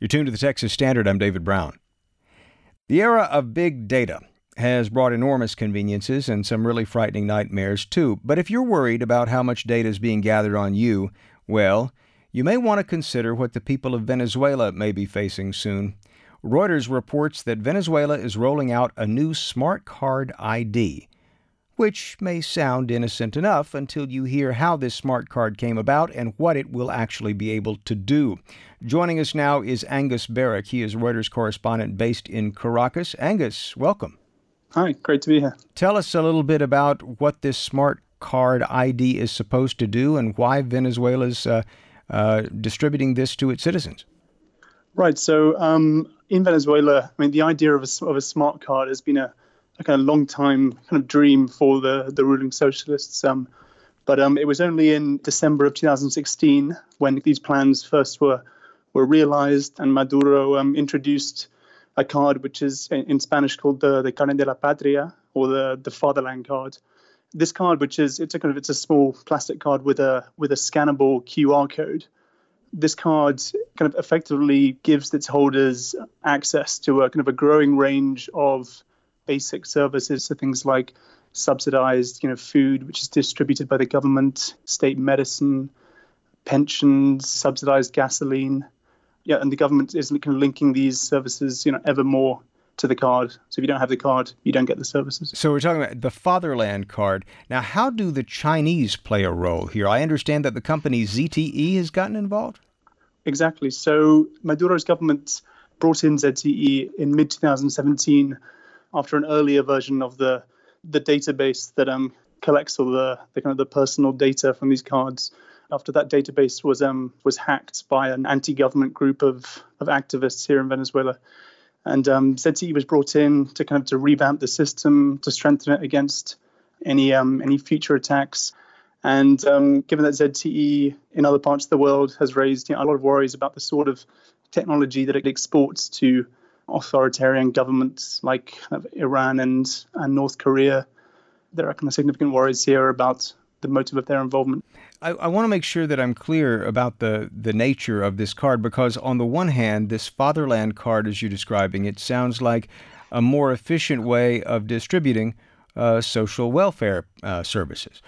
You're tuned to the Texas Standard. I'm David Brown. The era of big data has brought enormous conveniences and some really frightening nightmares, too. But if you're worried about how much data is being gathered on you, well, you may want to consider what the people of Venezuela may be facing soon. Reuters reports that Venezuela is rolling out a new smart card ID which may sound innocent enough until you hear how this smart card came about and what it will actually be able to do. Joining us now is Angus Berwick. He is Reuters correspondent based in Caracas. Angus, welcome. Hi, great to be here. Tell us a little bit about what this smart card ID is supposed to do and why Venezuela's uh, uh, distributing this to its citizens. Right. So um, in Venezuela, I mean, the idea of a, of a smart card has been a a kind of long time kind of dream for the the ruling socialists. Um, but um, it was only in December of 2016 when these plans first were were realized, and Maduro um, introduced a card which is in Spanish called the the Carnet de la Patria or the the Fatherland card. This card, which is it's a kind of it's a small plastic card with a with a scannable QR code. This card kind of effectively gives its holders access to a kind of a growing range of basic services, so things like subsidized, you know, food which is distributed by the government, state medicine, pensions, subsidized gasoline. Yeah, and the government is kind of linking these services, you know, ever more to the card. So if you don't have the card, you don't get the services. So we're talking about the Fatherland card. Now, how do the Chinese play a role here? I understand that the company ZTE has gotten involved. Exactly. So Maduro's government brought in ZTE in mid 2017 after an earlier version of the the database that um, collects all the, the kind of the personal data from these cards. After that database was um, was hacked by an anti-government group of of activists here in Venezuela, and um, ZTE was brought in to kind of to revamp the system to strengthen it against any um, any future attacks. And um, given that ZTE in other parts of the world has raised you know, a lot of worries about the sort of technology that it exports to authoritarian governments like Iran and, and North Korea. There are kind of significant worries here about the motive of their involvement. I, I want to make sure that I'm clear about the, the nature of this card because, on the one hand, this fatherland card, as you're describing, it sounds like a more efficient way of distributing uh, social welfare uh, services.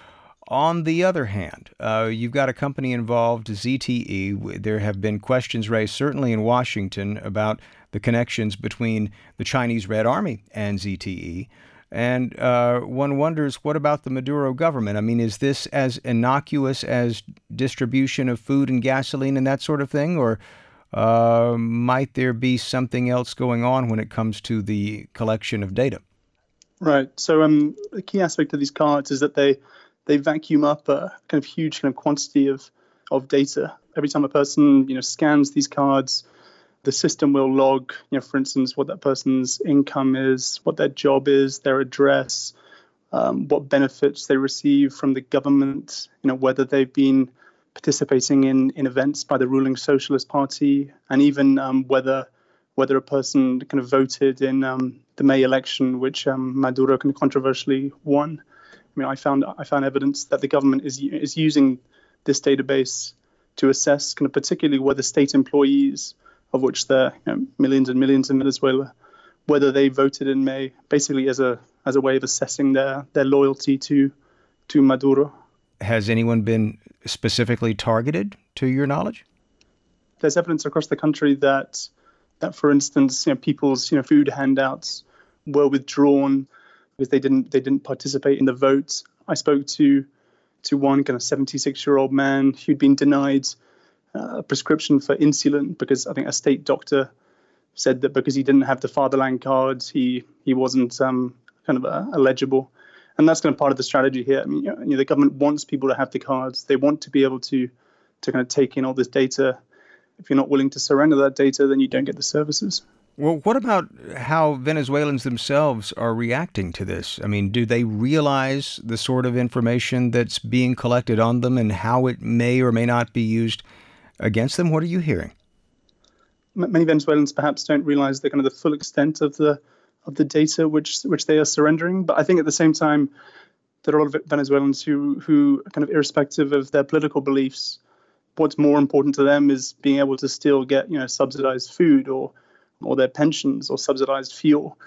On the other hand, uh, you've got a company involved, ZTE. There have been questions raised, certainly in Washington, about the connections between the Chinese Red Army and ZTE. And uh, one wonders, what about the Maduro government? I mean, is this as innocuous as distribution of food and gasoline and that sort of thing? Or uh, might there be something else going on when it comes to the collection of data? Right. So, um, the key aspect of these cards is that they they vacuum up a kind of huge kind of quantity of of data. Every time a person you know scans these cards, the system will log, you know, for instance, what that person's income is, what their job is, their address, um, what benefits they receive from the government, you know, whether they've been participating in, in events by the ruling Socialist Party, and even um, whether whether a person kind of voted in um, the May election, which um, Maduro kind of controversially won. I mean, I found I found evidence that the government is is using this database to assess kind of particularly whether state employees, of which there are you know, millions and millions in Venezuela, whether they voted in May, basically as a as a way of assessing their their loyalty to to Maduro. Has anyone been specifically targeted, to your knowledge? There's evidence across the country that that, for instance, you know, people's you know food handouts were withdrawn because they didn't they didn't participate in the vote. I spoke to to one kind of 76 year old man who'd been denied a prescription for insulin because I think a state doctor said that because he didn't have the fatherland card, he he wasn't um, kind of uh, eligible. And that's kind of part of the strategy here. I mean, you know, the government wants people to have the cards. They want to be able to to kind of take in all this data. If you're not willing to surrender that data, then you don't get the services. Well, what about how Venezuelans themselves are reacting to this? I mean, do they realize the sort of information that's being collected on them and how it may or may not be used against them? What are you hearing? Many Venezuelans perhaps don't realize the kind of the full extent of the of the data which which they are surrendering. But I think at the same time, there are a lot of Venezuelans who who kind of irrespective of their political beliefs what's more important to them is being able to still get you know subsidized food or or their pensions or subsidized fuel.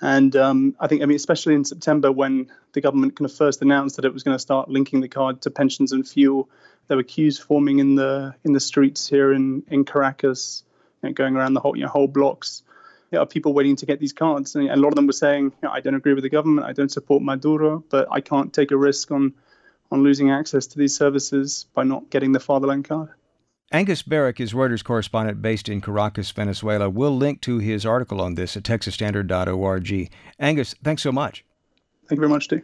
And um, I think, I mean, especially in September when the government kind of first announced that it was going to start linking the card to pensions and fuel, there were queues forming in the in the streets here in in Caracas, you know, going around the whole you know, whole blocks. Are people waiting to get these cards, and a lot of them were saying, you "I don't agree with the government. I don't support Maduro, but I can't take a risk on on losing access to these services by not getting the fatherland card." Angus Berwick is Reuters correspondent based in Caracas, Venezuela. We'll link to his article on this at texasstandard.org. Angus, thanks so much. Thank you very much, Steve.